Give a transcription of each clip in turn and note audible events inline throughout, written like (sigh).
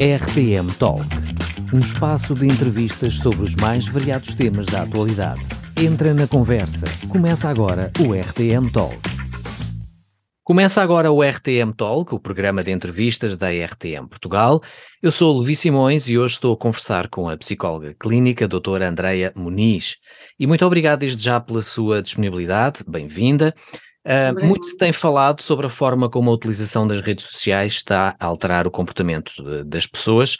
RTM Talk, um espaço de entrevistas sobre os mais variados temas da atualidade. Entra na conversa. Começa agora o RTM Talk. Começa agora o RTM Talk, o programa de entrevistas da RTM Portugal. Eu sou o Levi Simões e hoje estou a conversar com a psicóloga clínica doutora Andreia Muniz. E muito obrigado desde já pela sua disponibilidade, bem-vinda. Uh, muito se tem falado sobre a forma como a utilização das redes sociais está a alterar o comportamento de, das pessoas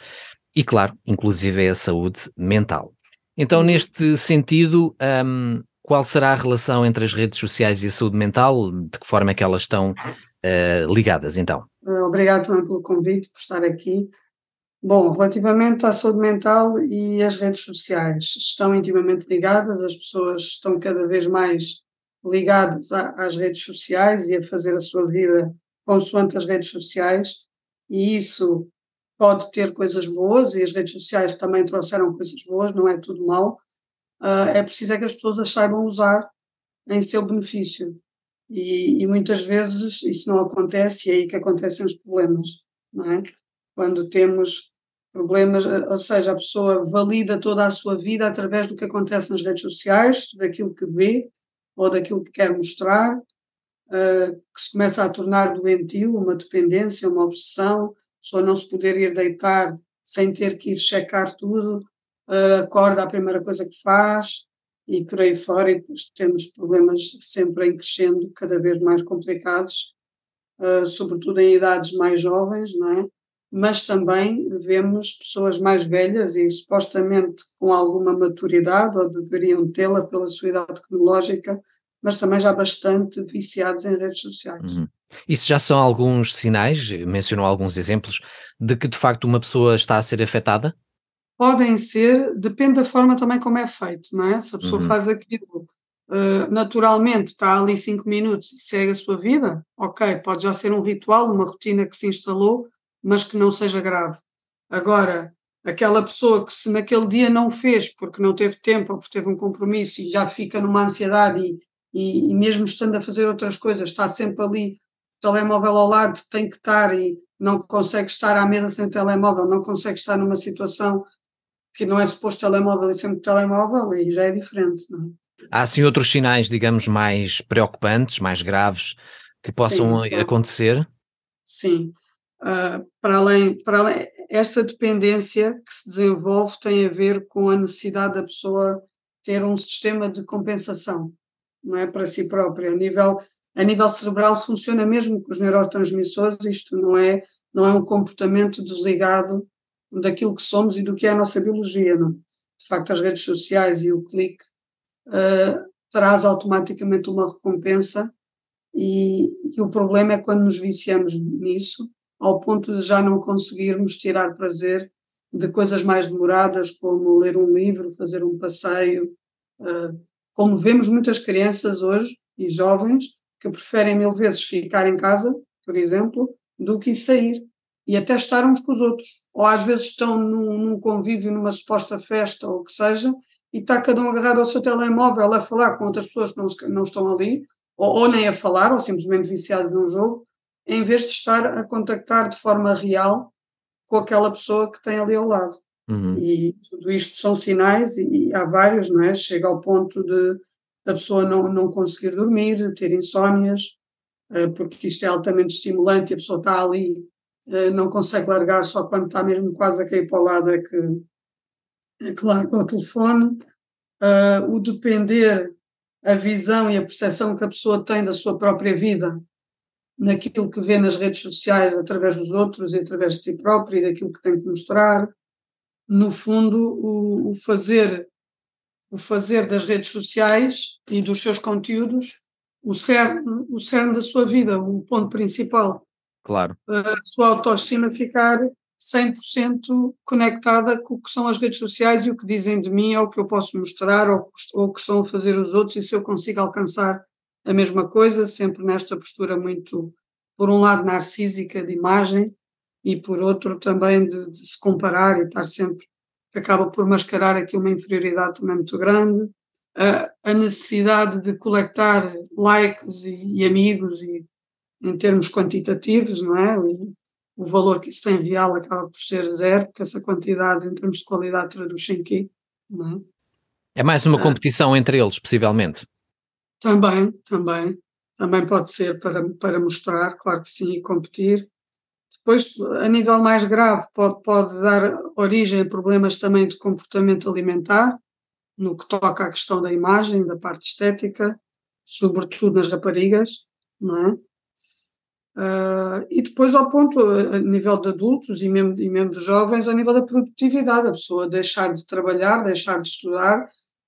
e, claro, inclusive a saúde mental. Então, uhum. neste sentido, um, qual será a relação entre as redes sociais e a saúde mental? De que forma é que elas estão uh, ligadas, então? Obrigado também pelo convite, por estar aqui. Bom, relativamente à saúde mental e as redes sociais, estão intimamente ligadas, as pessoas estão cada vez mais ligadas às redes sociais e a fazer a sua vida consoante as redes sociais, e isso pode ter coisas boas, e as redes sociais também trouxeram coisas boas, não é tudo mal. Uh, é preciso é que as pessoas as saibam usar em seu benefício. E, e, muitas vezes isso não acontece, e é aí que acontecem os problemas, não é? Quando temos problemas, ou seja, a pessoa valida toda a sua vida através do que acontece nas redes sociais, daquilo que vê, ou daquilo que quer mostrar, uh, que se começa a tornar doentio, uma dependência, uma obsessão, só não se poder ir deitar sem ter que ir checar tudo, uh, acorda a primeira coisa que faz e por aí fora, e depois temos problemas sempre em crescendo, cada vez mais complicados, uh, sobretudo em idades mais jovens, não é? Mas também vemos pessoas mais velhas e supostamente com alguma maturidade, ou deveriam tê-la pela sua idade cronológica, mas também já bastante viciados em redes sociais. Uhum. Isso já são alguns sinais, mencionou alguns exemplos, de que de facto uma pessoa está a ser afetada? Podem ser, depende da forma também como é feito, não é? Se a pessoa uhum. faz aquilo uh, naturalmente, está ali cinco minutos e segue a sua vida, ok, pode já ser um ritual, uma rotina que se instalou, mas que não seja grave. Agora, aquela pessoa que se naquele dia não fez porque não teve tempo ou porque teve um compromisso e já fica numa ansiedade e, e, e mesmo estando a fazer outras coisas está sempre ali o telemóvel ao lado, tem que estar e não consegue estar à mesa sem o telemóvel, não consegue estar numa situação que não é suposto telemóvel e sempre telemóvel e já é diferente. Não é? Há assim outros sinais, digamos, mais preocupantes, mais graves que possam Sim, acontecer? Sim, Uh, para, além, para além, esta dependência que se desenvolve tem a ver com a necessidade da pessoa ter um sistema de compensação, não é para si própria. A nível, a nível cerebral funciona mesmo com os neurotransmissores, isto não é, não é um comportamento desligado daquilo que somos e do que é a nossa biologia. Não? De facto, as redes sociais e o clique uh, traz automaticamente uma recompensa e, e o problema é quando nos viciamos nisso ao ponto de já não conseguirmos tirar prazer de coisas mais demoradas, como ler um livro, fazer um passeio. Uh, como vemos muitas crianças hoje e jovens que preferem mil vezes ficar em casa, por exemplo, do que sair e até estar uns com os outros. Ou às vezes estão num, num convívio, numa suposta festa ou o que seja, e está cada um agarrado ao seu telemóvel a falar com outras pessoas que não, não estão ali, ou, ou nem a falar, ou simplesmente viciados num jogo, em vez de estar a contactar de forma real com aquela pessoa que tem ali ao lado. Uhum. E tudo isto são sinais, e há vários, não é? Chega ao ponto de a pessoa não, não conseguir dormir, ter insónias, eh, porque isto é altamente estimulante e a pessoa está ali, eh, não consegue largar só quando está mesmo quase a cair para o lado é que, é que larga o telefone. Eh, o depender, a visão e a percepção que a pessoa tem da sua própria vida naquilo que vê nas redes sociais através dos outros e através de si próprio e daquilo que tem que mostrar. No fundo, o, o fazer o fazer das redes sociais e dos seus conteúdos o cerne, o cerne da sua vida, o ponto principal. Claro. A sua autoestima ficar 100% conectada com o que são as redes sociais e o que dizem de mim, ou o que eu posso mostrar, ou, ou o que estão a fazer os outros, e se eu consigo alcançar a mesma coisa, sempre nesta postura muito, por um lado, narcísica de imagem e por outro também de, de se comparar e estar sempre, que acaba por mascarar aqui uma inferioridade também muito grande, a, a necessidade de coletar likes e, e, amigos e em termos quantitativos, não é? E o valor que isso tem real acaba por ser zero, porque essa quantidade em termos de qualidade traduz em quê? Não é? é mais uma competição entre eles, possivelmente. Também, também. Também pode ser para, para mostrar, claro que sim, e competir. Depois, a nível mais grave, pode, pode dar origem a problemas também de comportamento alimentar, no que toca à questão da imagem, da parte estética, sobretudo nas raparigas, não é? Uh, e depois ao ponto, a nível de adultos e mesmo, e mesmo de jovens, a nível da produtividade, a pessoa deixar de trabalhar, deixar de estudar,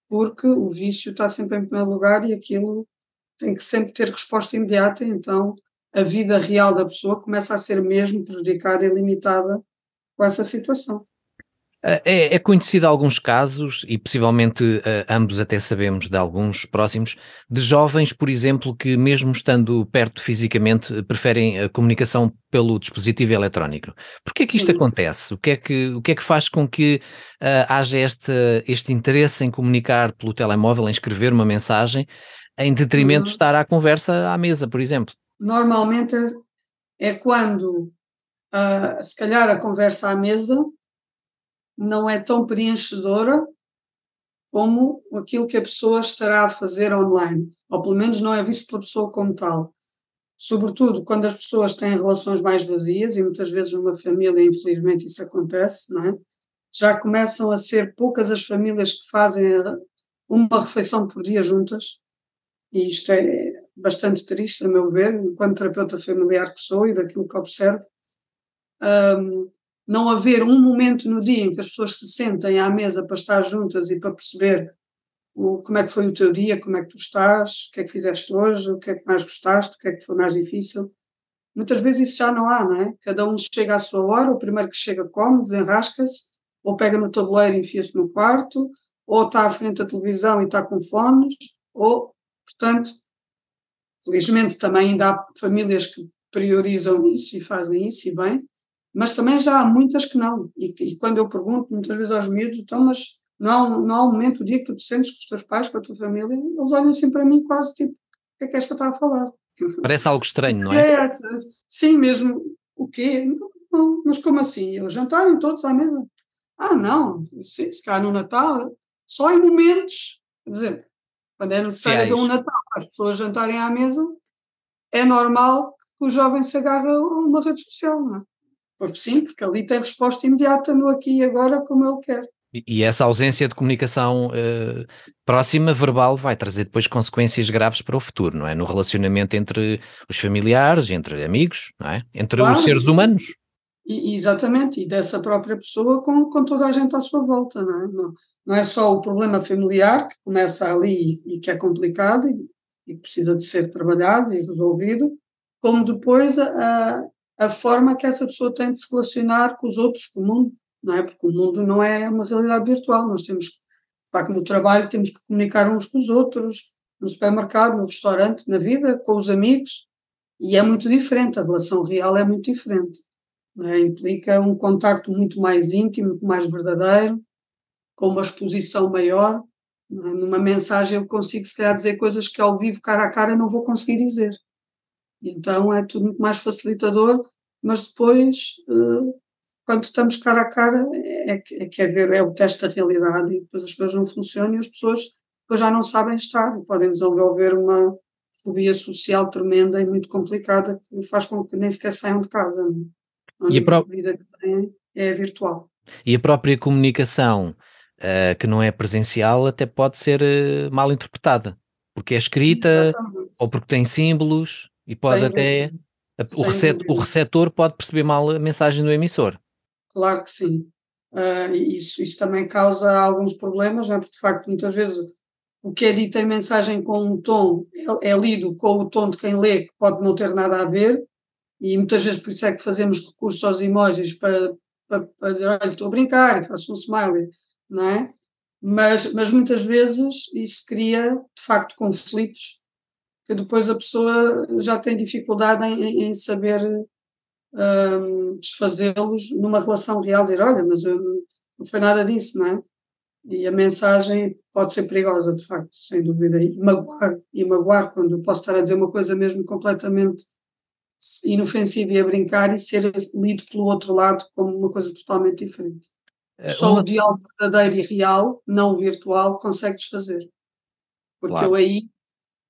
porque o vício está sempre em primeiro lugar e aquilo tem que sempre ter resposta imediata, então a vida real da pessoa começa a ser mesmo prejudicada e limitada com essa situação. É, é conhecido alguns casos, e possivelmente uh, ambos até sabemos de alguns próximos, de jovens, por exemplo, que mesmo estando perto fisicamente, preferem a comunicação pelo dispositivo eletrónico. Porquê é que Sim. isto acontece? O que é que, o que, é que faz com que uh, haja este, este interesse em comunicar pelo telemóvel, em escrever uma mensagem, em detrimento de uhum. estar à conversa à mesa, por exemplo? Normalmente é, é quando, uh, se calhar, a conversa à mesa não é tão preenchedora como aquilo que a pessoa estará a fazer online, ou pelo menos não é visto pela pessoa como tal. Sobretudo quando as pessoas têm relações mais vazias, e muitas vezes numa família, infelizmente, isso acontece, não é? Já começam a ser poucas as famílias que fazem uma refeição por dia juntas, e isto é bastante triste, a meu ver, enquanto terapeuta familiar que sou e daquilo que observo. Um, não haver um momento no dia em que as pessoas se sentem à mesa para estar juntas e para perceber o, como é que foi o teu dia, como é que tu estás, o que é que fizeste hoje, o que é que mais gostaste, o que é que foi mais difícil. Muitas vezes isso já não há, não é? Cada um chega à sua hora, o primeiro que chega come, desenrasca-se, ou pega no tabuleiro e enfia-se no quarto, ou está à frente da televisão e está com fones, ou, portanto, felizmente também ainda há famílias que priorizam isso e fazem isso e bem, mas também já há muitas que não. E, e, quando eu pergunto muitas vezes aos miúdos, então, mas não há, não há um momento, o dia que tu te sentes com os teus pais, com a tua família, eles olham assim para mim quase tipo, o que é que esta está a falar? (laughs) Parece algo estranho, não é? é sim, mesmo, o quê? Não, mas como assim? Eu jantarem todos à mesa? Ah, não, sim, se cá no Natal, só em momentos, quer dizer, quando é necessário haver um Natal para as pessoas jantarem à mesa, é normal que o jovem se agarre a uma rede social, não é? Porque sim, porque ali tem resposta imediata no aqui e agora como ele quer. E, essa ausência de comunicação uh, próxima, verbal, vai trazer depois consequências graves para o futuro, não é? No relacionamento entre os familiares, entre amigos, não é? Entre claro. os seres humanos. E, exatamente, e dessa própria pessoa com, com toda a gente à sua volta, não é? Não, não é só o problema familiar que começa ali e, e que é complicado e, e precisa de ser trabalhado e resolvido, como depois a, a forma que essa pessoa tem de se relacionar com os outros, com o mundo, não é? Porque o mundo não é uma realidade virtual, nós temos, que, no trabalho, temos que comunicar uns com os outros, no supermercado, no restaurante, na vida, com os amigos, e é muito diferente, a relação real é muito diferente. É? Implica um contacto muito mais íntimo, mais verdadeiro, com uma exposição maior. É? Numa mensagem eu consigo, se calhar, dizer coisas que ao vivo, cara a cara, não vou conseguir dizer. Então é tudo muito mais facilitador, mas depois, eh, quando estamos cara a cara, é, que, é que é, ver, é o teste da realidade e depois as coisas não funcionam e as pessoas depois já não sabem estar e podem desenvolver uma fobia social tremenda e muito complicada que faz com que nem sequer saiam de casa. É? A única vida que têm é virtual. E a própria comunicação uh, que não é presencial até pode ser uh, mal interpretada, porque é escrita Exatamente. ou porque tem símbolos e pode Sem até. O, recet, o, receptor pode perceber mal a mensagem do emissor. Claro que sim. Uh, isso, isso também causa alguns problemas, não é? porque de facto muitas vezes o que é dito em mensagem com um tom é, é lido com o tom de quem lê, que pode não ter nada a ver, e muitas vezes por isso é que fazemos recurso aos emojis para, para, para dizer, olha, estou a brincar, faço um smiley, não é? Mas, mas muitas vezes isso cria, de facto, conflitos que depois a pessoa já tem dificuldade em, em saber um, desfazê-los numa relação real, dizer, olha, mas eu, não foi nada disso, não é? E a mensagem pode ser perigosa, de facto, sem dúvida, e magoar, e magoar quando posso estar a dizer uma coisa mesmo completamente inofensivo e a brincar e ser lido pelo outro lado como uma coisa totalmente diferente. É, Só uma... o diálogo verdadeiro e real, não virtual, consegue desfazer. Porque claro. eu aí,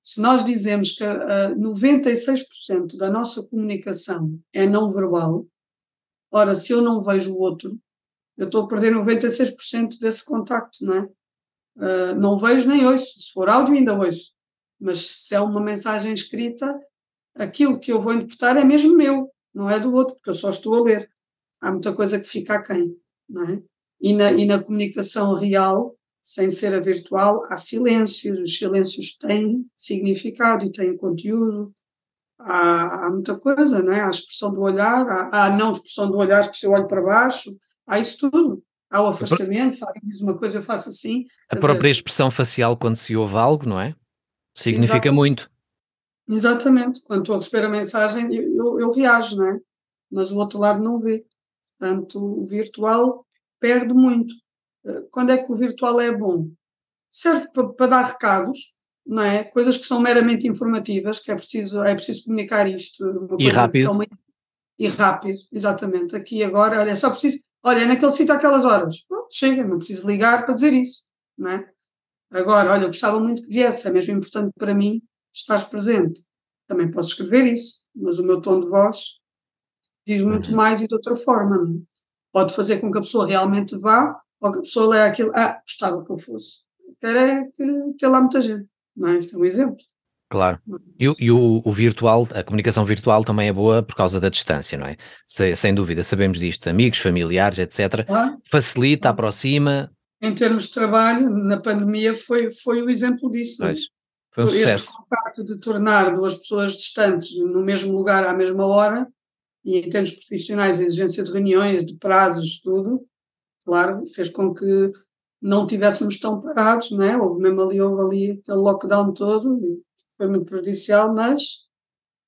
se nós dizemos que uh, ah, 96% da nossa comunicação é não verbal, ora, se eu não vejo o outro, eu estou a perder 96% desse contacto, não é? Uh, não vejo nem ouço. Se for áudio, ainda ouço. Mas se é uma mensagem escrita, aquilo que eu vou interpretar é mesmo meu, não é do outro, porque eu só estou a ler. Há muita coisa que fica aquém, não é? E na, e na comunicação real, sem ser a virtual, há silêncios, os silêncios têm significado e têm conteúdo, há, há muita coisa, não é? Há a expressão do olhar, há, há a não expressão do olhar, que se eu olho para baixo, há isso tudo. Há o afastamento, se alguém diz uma coisa, eu faço assim. A própria dizer, expressão facial quando se ouve algo, não é? Significa exatamente. muito. Exatamente. Quando estou a receber a mensagem, eu, eu, eu reajo, não é? Mas o outro lado não vê. Portanto, o virtual perde muito. Quando é que o virtual é bom? Serve para, para dar recados, não é? Coisas que são meramente informativas, que é preciso, é preciso comunicar isto. e rápido. É uma, e rápido, exatamente. Aqui agora, olha, só preciso, olha, é naquele sítio aquelas horas. Pronto, chega, não preciso ligar para dizer isso, não é? Agora, olha, eu gostava muito que viesse, é mesmo importante para mim estás presente. Também posso escrever isso, mas o meu tom de voz diz muito uhum. mais e de outra forma. Não? É? Pode fazer com que a pessoa realmente vá ou que a pessoa leia aquilo, ah, gostava que eu fosse. Quero é que ter lá muita gente. Não é? Este é um exemplo. Claro. E, e o, o, virtual, a comunicação virtual também é boa por causa da distância, não é? Se, sem dúvida, sabemos disto. Amigos, familiares, etc. Ah, Facilita, aproxima. Em termos de trabalho, na pandemia foi, foi o exemplo disso. É? Pois. Foi um este sucesso. facto de tornar duas pessoas distantes no mesmo lugar à mesma hora, e em termos profissionais, a exigência de reuniões, de prazos, tudo, claro, fez com que não tivéssemos tão parados, não é? Houve mesmo ali, houve ali aquele lockdown todo, e foi muito prejudicial, mas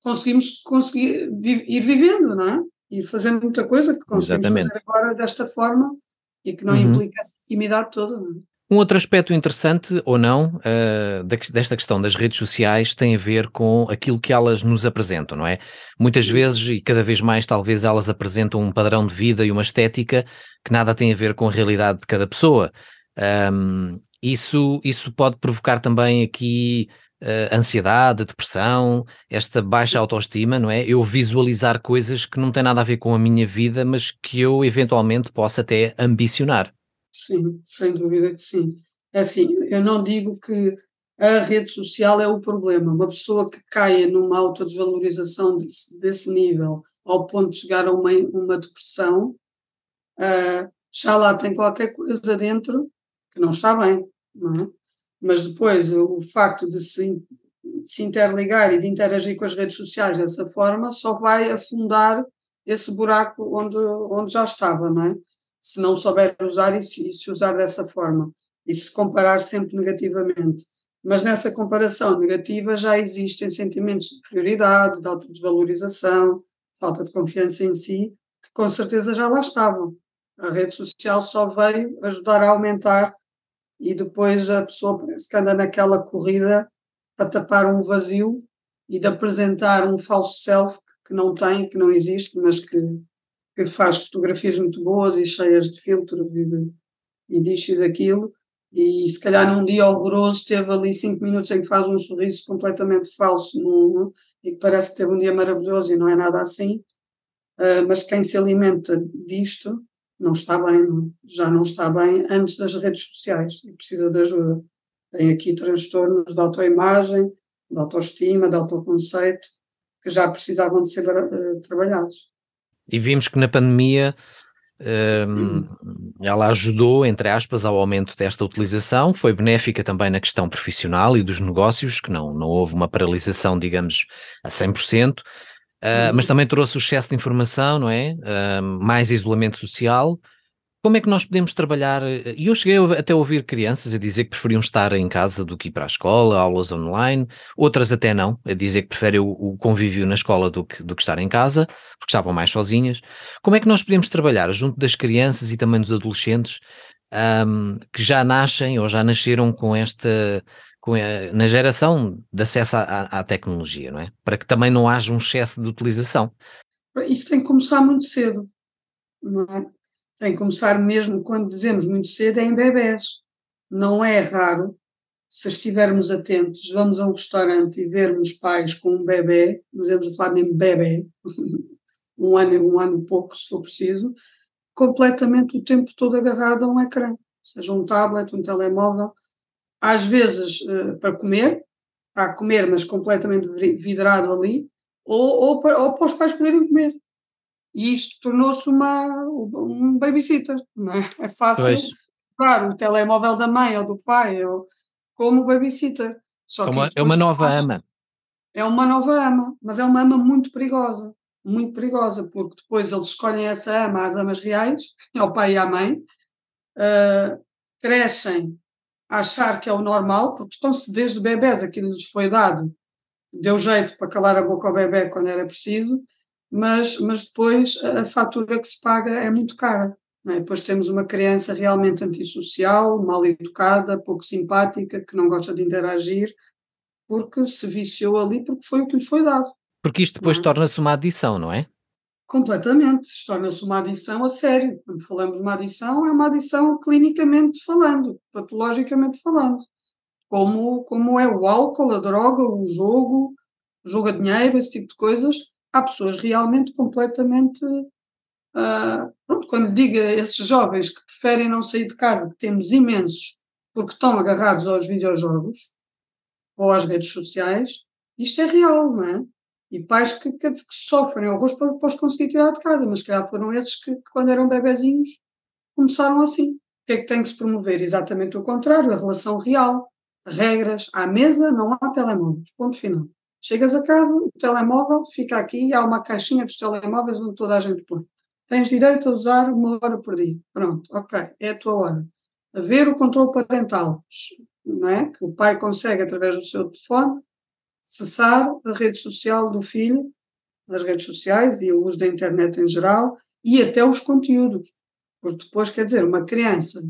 conseguimos conseguir ir vivendo, não é? Ir fazendo muita coisa que conseguimos Exatamente. fazer agora desta forma e que não uhum. implica essa intimidade toda, não é? Um outro aspecto interessante, ou não, uh, desta questão das redes sociais tem a ver com aquilo que elas nos apresentam, não é? Muitas vezes, e cada vez mais, talvez elas apresentam um padrão de vida e uma estética que nada tem a ver com a realidade de cada pessoa. Um, isso, isso pode provocar também aqui uh, ansiedade, depressão, esta baixa autoestima, não é? Eu visualizar coisas que não têm nada a ver com a minha vida, mas que eu eventualmente possa até ambicionar. Sim, sem dúvida que sim. É assim, eu não digo que a rede social é o problema. Uma pessoa que caia numa autodesvalorização desse, desse nível ao ponto de chegar a uma, uma depressão, uh, já lá tem qualquer coisa dentro que não está bem, não é? Mas depois o facto de se, se interligar e de interagir com as redes sociais dessa forma só vai afundar esse buraco onde, onde já estava, não é? Se não souber usar e se, e se usar dessa forma e se comparar sempre negativamente. Mas nessa comparação negativa já existem sentimentos de prioridade, de autodesvalorização, falta de confiança em si, que com certeza já lá estavam. A rede social só veio ajudar a aumentar e depois a pessoa parece que anda naquela corrida para tapar um vazio e de apresentar um falso self que não tem, que não existe, mas que que faz fotografias muito boas e cheias de filtros e, de, e disto e daquilo, e se calhar num dia horroroso teve ali cinco minutos em que faz um sorriso completamente falso no, e que parece que teve um dia maravilhoso e não é nada assim, uh, mas quem se alimenta disto não está bem, já não está bem antes das redes sociais e precisa de ajuda. Tem aqui transtornos de autoimagem, de autoestima, de autoconceito, que já precisavam de ser uh, trabalhados. E vimos que na pandemia um, ela ajudou, entre aspas, ao aumento desta utilização, foi benéfica também na questão profissional e dos negócios, que não, não houve uma paralisação, digamos, a 100%, uh, hum. mas também trouxe o excesso de informação, não é? Uh, mais isolamento social, como é que nós podemos trabalhar? E eu cheguei até a ouvir crianças a dizer que preferiam estar em casa do que ir para a escola, aulas online, outras até não, a dizer que preferem o, convívio na escola do que, do que estar em casa, porque estavam mais sozinhas. Como é que nós podemos trabalhar junto das crianças e também dos adolescentes um, que já nascem ou já nasceram com esta a, na geração de acesso à, à, tecnologia, não é? Para que também não haja um excesso de utilização. Isso tem que começar muito cedo, não é? Tem que começar mesmo, quando dizemos muito cedo, é em bebés. Não é raro, se estivermos atentos, vamos a um restaurante e vermos pais com um bebê, dizemos a falar mesmo bebê, (laughs) um ano, um ano e pouco, se for preciso, completamente o tempo todo agarrado a um ecrã, seja um tablet, um telemóvel, às vezes uh, para comer, a comer, mas completamente vidrado ali, ou, ou, para, ou para os pais poderem comer. E isto tornou-se uma, um babysitter, não é? É fácil, pois. claro, o telemóvel da mãe ou do pai, ou, como babysitter. Só como é uma nova ama. É uma nova ama, mas é uma ama muito perigosa, muito perigosa, porque depois eles escolhem essa ama, as amas reais, (laughs) ao pai e à mãe, uh, crescem a achar que é o normal, porque estão-se desde bebés, aquilo lhes foi dado, deu jeito para calar a boca ao bebê quando era preciso, mas, mas depois a fatura que se paga é muito cara. É? Depois temos uma criança realmente antissocial, mal educada, pouco simpática, que não gosta de interagir, porque se viciou ali, porque foi o que lhe foi dado. Porque isto depois é? torna-se uma adição, não é? Completamente, torna-se uma adição a sério. Quando falamos de uma adição, é uma adição clinicamente falando, patologicamente falando. Como, como é o álcool, a droga, o jogo, o jogo a dinheiro, esse tipo de coisas. Há pessoas realmente completamente. Uh, pronto, quando diga esses jovens que preferem não sair de casa, que temos imensos, porque estão agarrados aos videojogos ou às redes sociais, isto é real, não é? E pais que, que, que sofrem horrores para, os conseguir tirar de casa, mas que calhar foram esses que, que, quando eram bebezinhos, começaram assim. O que é que tem que se promover? Exatamente o contrário, a relação real. Regras, à mesa não há telemóveis, ponto final. Chegas a casa, o telemóvel fica aqui, há uma caixinha dos telemóveis onde toda a gente põe. Tens direito a usar uma hora por dia. Pronto, ok, é a tua hora. A ver o controle parental, não é? Que o pai consegue, através do seu telefone, cessar a rede social do filho, as redes sociais e o uso da internet em geral, e até os conteúdos. Porque depois, quer dizer, uma criança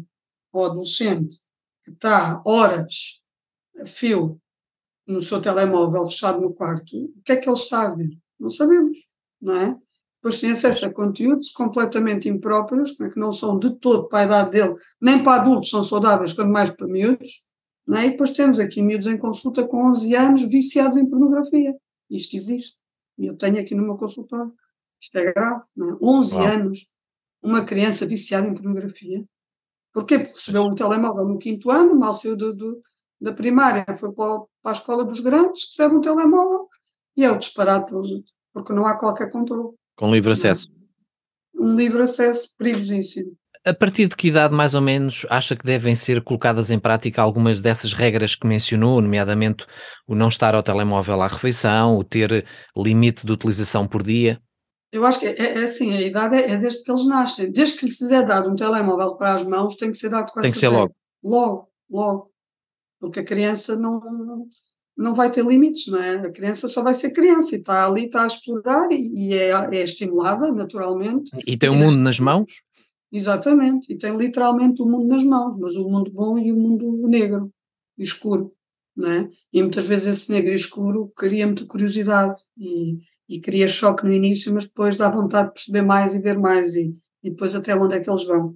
ou adolescente que está horas a fio no seu telemóvel fechado no quarto, o que é que ele está a ver? Não sabemos, não é? Depois tem acesso a conteúdos completamente impróprios, é? que não são de todo para a idade dele, nem para adultos são saudáveis, quanto mais para miúdos, é? E depois temos aqui miúdos em consulta com 11 anos viciados em pornografia. Isto existe. E eu tenho aqui no meu consultório. Isto é grave. Não é? 11 Uau. anos, uma criança viciada em pornografia. Porquê? Porque recebeu um telemóvel no quinto ano, mal saiu do, do, da primária, foi para, a escola dos grandes, recebe um telemóvel e é o disparate, porque não há qualquer controle. Com livre acesso. Um livre acesso perigosíssimo. A partir de que idade, mais ou menos, acha que devem ser colocadas em prática algumas dessas regras que mencionou, nomeadamente o não estar ao telemóvel à refeição, o ter limite de utilização por dia? Eu acho que é, é assim, a idade é, é, desde que eles nascem. Desde que lhes é dado um telemóvel para as mãos, tem que ser dado com Tem que ser logo. Logo, logo. Porque a criança não, não vai ter limites, não é? A criança só vai ser criança e está ali, está a explorar e, e é, é, estimulada naturalmente. E tem o mundo nas mãos? Exatamente, e tem literalmente o mundo nas mãos, mas o mundo bom e o mundo negro e escuro, né? E muitas vezes esse negro e escuro cria muita curiosidade e, e cria choque no início, mas depois dá vontade de perceber mais e ver mais e, e depois até onde é que eles vão.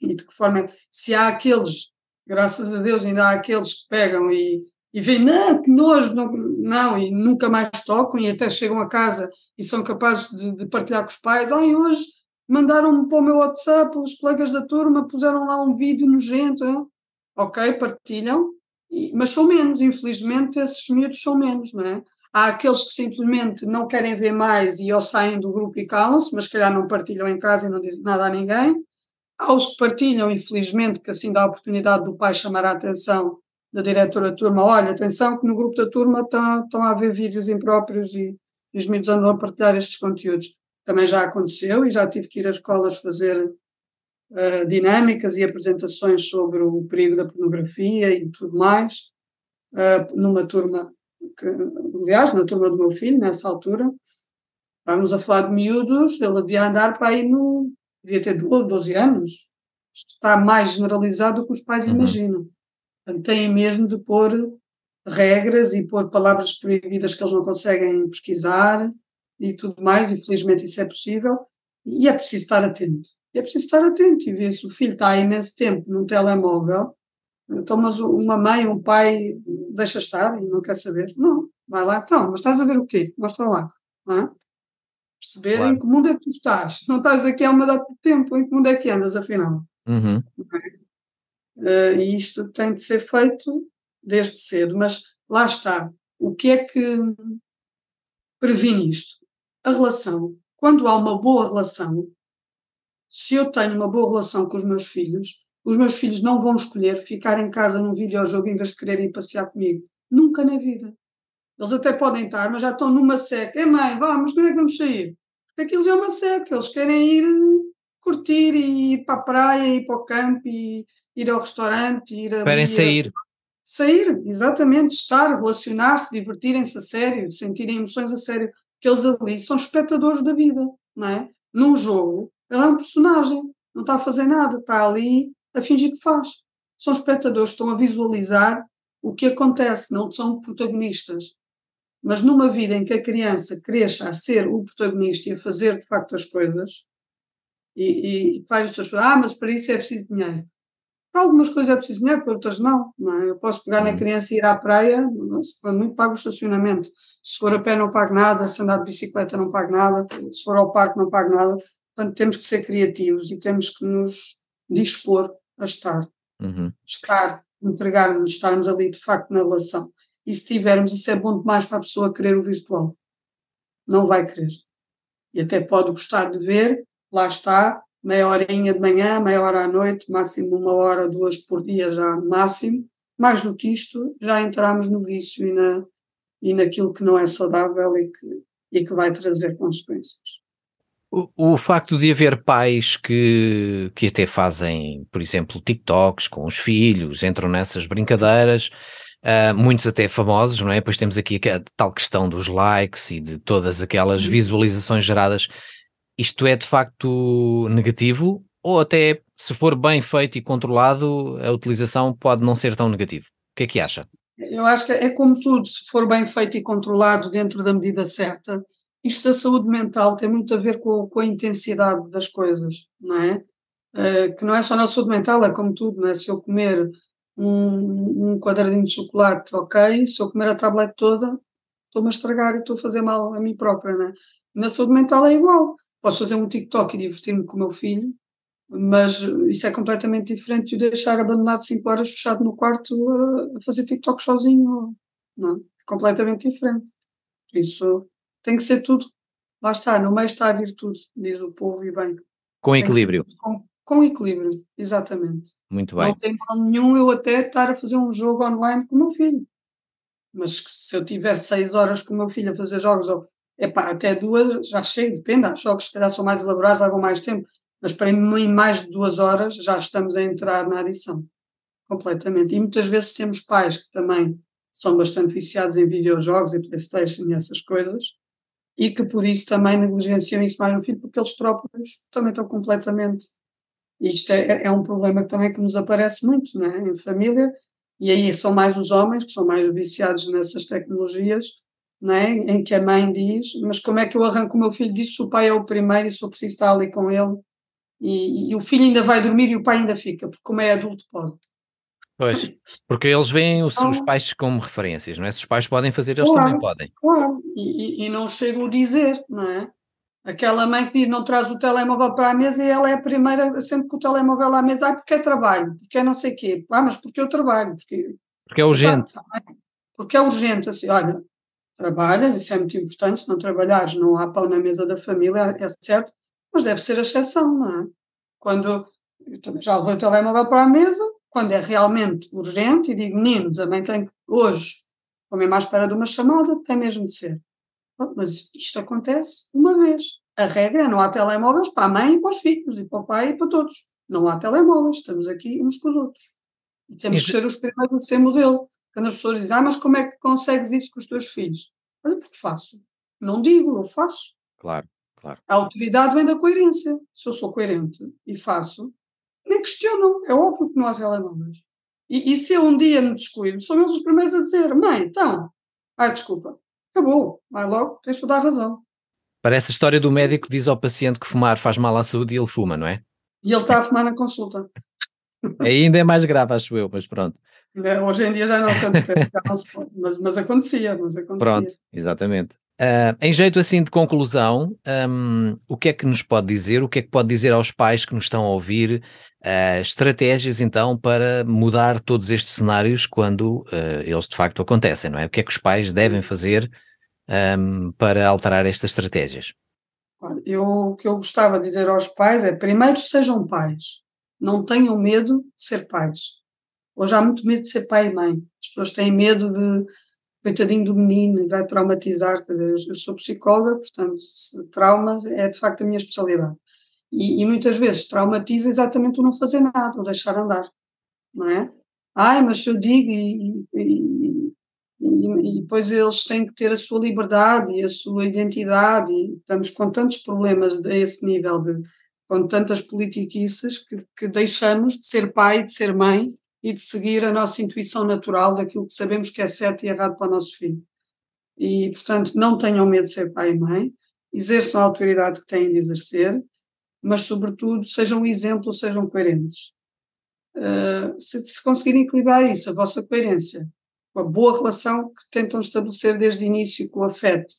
E de que forma, se há aqueles, graças a Deus, ainda há aqueles que pegam e, e veem, não, que nojo, não, não, e nunca mais tocam e até chegam a casa e são capazes de, de partilhar com os pais, ai, hoje mandaram-me para o meu WhatsApp, os colegas da turma puseram lá um vídeo nojento, ok, partilham, mas são menos, infelizmente esses miúdos são menos, não é? Há aqueles que simplesmente não querem ver mais e ou saem do grupo e calam-se, mas se calhar não partilham em casa e não dizem nada a ninguém. Há os que partilham, infelizmente, que assim dá a oportunidade do pai chamar a atenção da diretora da turma, olha, atenção que no grupo da turma estão, estão a haver vídeos impróprios e, e os miúdos andam a partilhar estes conteúdos também já aconteceu e já tive que ir às escolas fazer uh, dinâmicas e apresentações sobre o perigo da pornografia e tudo mais, uh, numa turma, que, aliás, na turma do meu filho, nessa altura. Estávamos a falar de miúdos, ele devia andar para aí no. Devia ter 12 anos. Isto está mais generalizado do que os pais uhum. imaginam. Portanto, têm mesmo de pôr regras e pôr palavras proibidas que eles não conseguem pesquisar e tudo mais, e felizmente isso é possível, e é preciso estar atento. É preciso estar atento e ver se o filho está há imenso tempo num telemóvel, então, mas uma mãe, um pai deixa estar e não quer saber. Não, vai lá então, mas estás a ver o quê? Mostra lá. Não é? Perceber claro. em que mundo é que tu estás. Não estás aqui há uma data de tempo, em que mundo é que andas, afinal. Uhum. Uh, e isto tem de ser feito desde cedo, mas lá está. O que é que previne isto? A relação. Quando há uma boa relação, se eu tenho uma boa relação com os meus filhos, os meus filhos não vão escolher ficar em casa num videojogo em vez de quererem passear comigo. Nunca na vida. Eles até podem estar, mas já estão numa seca. É mãe, vamos, quando é que vamos sair? Porque aquilo já é uma seca. Eles querem ir curtir e ir para a praia, ir para o campo, e ir ao restaurante, ir a. Querem sair. Sair, exatamente, estar, relacionar-se, divertirem-se a sério, sentirem emoções a sério. Que eles ali são espectadores da vida, não é? Num jogo, ele é um personagem, não está a fazer nada, está ali a fingir que faz. São espectadores, estão a visualizar o que acontece, não são protagonistas. Mas numa vida em que a criança cresça a ser o protagonista e a fazer de facto as coisas, e, e várias pessoas falam, ah, mas para isso é preciso dinheiro. Para algumas coisas é preciso dinheiro, para outras não. não é? Eu posso pegar na criança e ir à praia, se for muito pago o estacionamento. Se for a pé não pago nada, se andar de bicicleta não pago nada, se for ao parque não pago nada. Portanto, temos que ser criativos e temos que nos dispor a estar. Uhum. Estar, entregar-nos, estarmos ali de facto na relação. E se tivermos, isso é bom demais para a pessoa querer o virtual. Não vai querer. E até pode gostar de ver, lá está, meia horinha de manhã, meia hora à noite, máximo uma hora, duas por dia já máximo. Mais do que isto, já entramos no vício e, na, e naquilo que não é saudável e que, e que vai trazer consequências. O, o, facto de haver pais que, que até fazem, por exemplo, TikToks com os filhos, entram nessas brincadeiras, uh, muitos até famosos, não é? Depois temos aqui a tal questão dos likes e de todas aquelas uhum. visualizações geradas. Isto é de facto negativo ou até se for bem feito e controlado, a utilização pode não ser tão negativo? O que é que acha? Eu acho que é como tudo, se for bem feito e controlado dentro da medida certa, isto da saúde mental tem muito a ver com, com a intensidade das coisas, não é? Uh, que não é só na saúde mental, é como tudo, não é? Se eu comer um, um quadradinho de chocolate, ok, se eu comer a tablete toda, estou-me a estragar e estou a fazer mal a mim própria, não é? Na saúde mental é igual. Posso fazer um TikTok e divertir-me com o meu filho, mas isso é completamente diferente de deixar abandonado 5 horas fechado no quarto a fazer TikTok sozinho, não é? é completamente diferente. Isso tem que ser tudo. Lá está, no meio está a virtude, diz o povo e bem. Com equilíbrio. Com, com, equilíbrio, exatamente. Muito bem. Não tem mal nenhum eu até estar a fazer um jogo online com o meu filho. Mas se eu tiver seis horas com o meu filho a fazer jogos, ou epá, até duas, já chego, depende. Há jogos que calhar são mais elaborados, levam mais tempo. Mas para mim, em mais de duas horas, já estamos a entrar na adição. Completamente. E muitas vezes temos pais que também são bastante viciados em videojogos e Playstation e essas coisas, e que por isso também negligenciam isso mais no filho, porque eles próprios também estão completamente. Isto é, é um problema que também que nos aparece muito né, em família, e aí são mais os homens que são mais viciados nessas tecnologias, né, em que a mãe diz: Mas como é que eu arranco o meu filho disso se o pai é o primeiro e se eu preciso estar ali com ele? E, e, o filho ainda vai dormir e o pai ainda fica, porque como é adulto pode. Pois, porque eles veem os, os, pais como referências, não é? Se os pais podem fazer, eles claro, também podem. Claro, e, e não chego a dizer, não é? Aquela mãe que diz não traz o telemóvel para a mesa e ela é a primeira, sempre com o telemóvel à mesa, ah, porque é trabalho, porque é não sei o quê, ah, mas porque eu trabalho, porque, porque é urgente. Tá, porque é urgente, assim, olha, trabalhas, isso é muito importante, se não trabalhares não há pão na mesa da família, é certo, mas deve ser a exceção, não é? Quando eu também já levei o telemóvel para a mesa, quando é realmente urgente, e digo, meninos, a mãe tem que, hoje, como é mais espera de uma chamada, tem mesmo de ser. Mas isto acontece uma vez. A regra é não há telemóveis para a mãe e para os filhos, e para o pai e para todos. Não há telemóveis, estamos aqui uns com os outros. E temos que ser os primeiros a ser modelo. Quando as pessoas dizem, ah, mas como é que consegues isso com os teus filhos? Olha, porque faço. Não digo, eu faço. Claro, claro. A autoridade vem da coerência. Se eu sou coerente e faço, nem questionam. É óbvio que não há telemóveis. E, e se eu um dia me descuido, são eles os primeiros a dizer: mãe, então, ai, desculpa, acabou, vai logo, tens toda a razão. Parece a história do médico que diz ao paciente que fumar faz mal à saúde e ele fuma, não é? E ele está a fumar na consulta. (laughs) Ainda é mais grave, acho eu, mas pronto. Hoje em dia já não, já não se pode, mas, mas acontecia, mas acontecia. Pronto, exatamente. Uh, em jeito assim de conclusão, um, o que é que nos pode dizer? O que é que pode dizer aos pais que nos estão a ouvir? Uh, estratégias então para mudar todos estes cenários quando uh, eles de facto acontecem, não é? O que é que os pais devem fazer um, para alterar estas estratégias? Eu, o que eu gostava de dizer aos pais é: primeiro sejam pais, não tenham medo de ser pais. Hoje há muito medo de ser pai e mãe. As pessoas têm medo de, coitadinho do menino, vai traumatizar. Eu sou psicóloga, portanto, traumas é de facto a minha especialidade. E, e, muitas vezes traumatiza exatamente o não fazer nada, o deixar andar, não é? Ai, mas se eu digo e, e, e, depois eles têm que ter a sua liberdade e a sua identidade e estamos com tantos problemas a esse nível de com tantas politiquices que, que deixamos de ser pai, de ser mãe e de seguir a nossa intuição natural daquilo que sabemos que é certo e errado para o nosso filho. E, portanto, não tenham medo de ser pai e mãe, exerçam a autoridade que têm de exercer, mas, sobretudo, sejam um exemplo, sejam coerentes. Uh, se, se conseguirem equilibrar isso, a vossa coerência, com a boa relação que tentam estabelecer desde o início com o afeto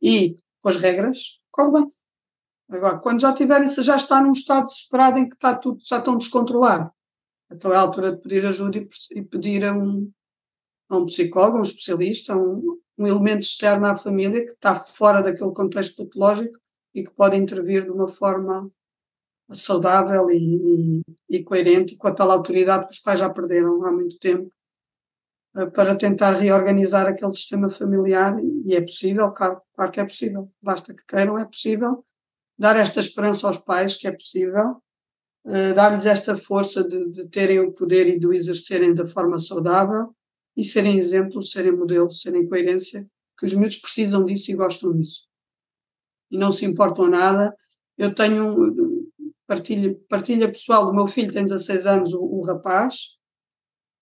e com as regras, corre bem. Agora, quando já tiverem, se já está num estado desesperado em que está tudo, já estão descontrolado, então é a altura de pedir ajuda e, pedir a um, a um psicólogo, a um especialista, a um, um elemento externo à família que está fora daquele contexto patológico e que pode intervir de uma forma saudável e, e, e, coerente com a tal autoridade que os pais já perderam há muito tempo para tentar reorganizar aquele sistema familiar e é possível, claro, claro que é possível, basta que queiram, é possível dar esta esperança aos pais que é possível uh, dar-lhes esta força de, de, terem o poder e de o exercerem da forma saudável e serem exemplo, serem modelo, serem coerência, que os miúdos precisam disso e gostam disso. E não se importam nada. Eu tenho partilha, partilha pessoal, o meu filho tem 16 anos, o, o rapaz,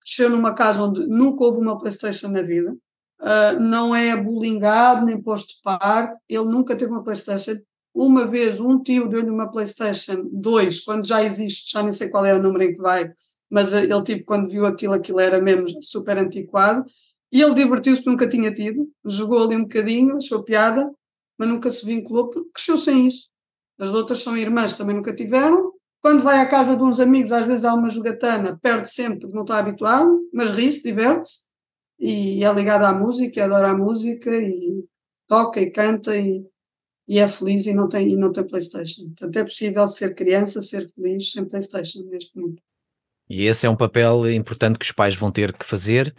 cresceu numa casa onde nunca houve uma Playstation na vida, uh, não é bullyingado nem posto de parte, ele nunca teve uma Playstation, uma vez um tio deu-lhe uma PlayStation 2, quando já existe, já nem sei qual é o número em que vai, mas eh, ele, tipo, quando viu aquilo, aquilo era mesmo super antiquado. E ele divertiu-se, nunca tinha tido, jogou ali um bocadinho, achou piada, mas nunca se vinculou porque cresceu sem isso. As outras são irmãs, também nunca tiveram. Quando vai à casa de uns amigos, às vezes há uma jogatana, perde sempre porque não está habituado, mas ri-se, diverte-se e é ligado à música, adora a música e toca e canta e e é feliz e não tem, e não tem Playstation. Portanto, é possível ser criança, ser feliz sem Playstation neste mundo. E esse é um papel importante que os pais vão ter que fazer,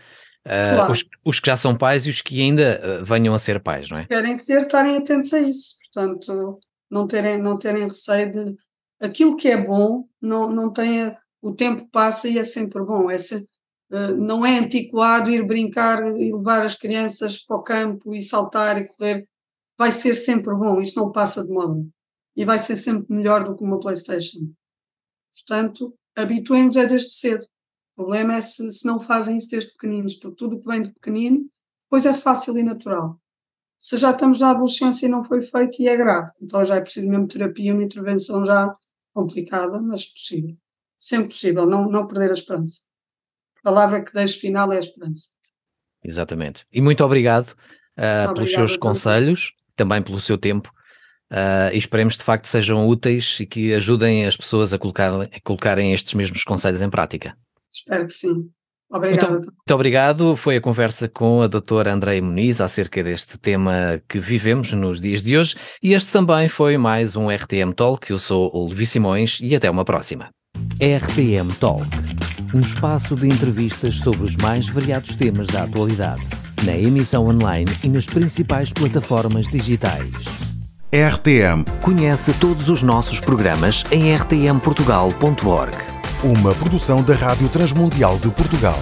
uh, claro. os, os, que já são pais e os que ainda uh, venham a ser pais, não é? Querem ser, estarem atentos a isso. Portanto, não terem, não terem receio de... Aquilo que é bom, não, não tenha... O tempo passa e é sempre bom. É se, uh, não é antiquado ir brincar e levar as crianças para o campo e saltar e correr vai ser sempre bom, isso não passa de moda. E vai ser sempre melhor do que uma PlayStation. Portanto, habituemos é desde cedo. O problema é se, se não fazem isso desde pequeninos, porque tudo que vem de pequenino, depois é fácil e natural. Se já estamos na adolescência e não foi feito, e é grave. Então já é preciso mesmo terapia, uma intervenção já complicada, mas possível. Sempre possível, não, não perder a esperança. A palavra que deixo final é a esperança. Exatamente. E muito obrigado uh, pelos seus conselhos também pelo seu tempo. Uh, e esperemos de facto sejam úteis e que ajudem as pessoas a, colocar, a colocarem estes mesmos conselhos em prática. Espero que sim. Obrigado. Muito, muito, obrigado. Foi a conversa com a doutora Andréia Muniz acerca deste tema que vivemos nos dias de hoje. E este também foi mais um RTM Talk. Eu sou o Levi Simões e até uma próxima. RTM Talk um espaço de entrevistas sobre os mais variados temas da atualidade na emissão online e nas principais plataformas digitais. RTM. Conhece todos os nossos programas em rtmportugal.org. Uma produção da Rádio Transmundial de Portugal.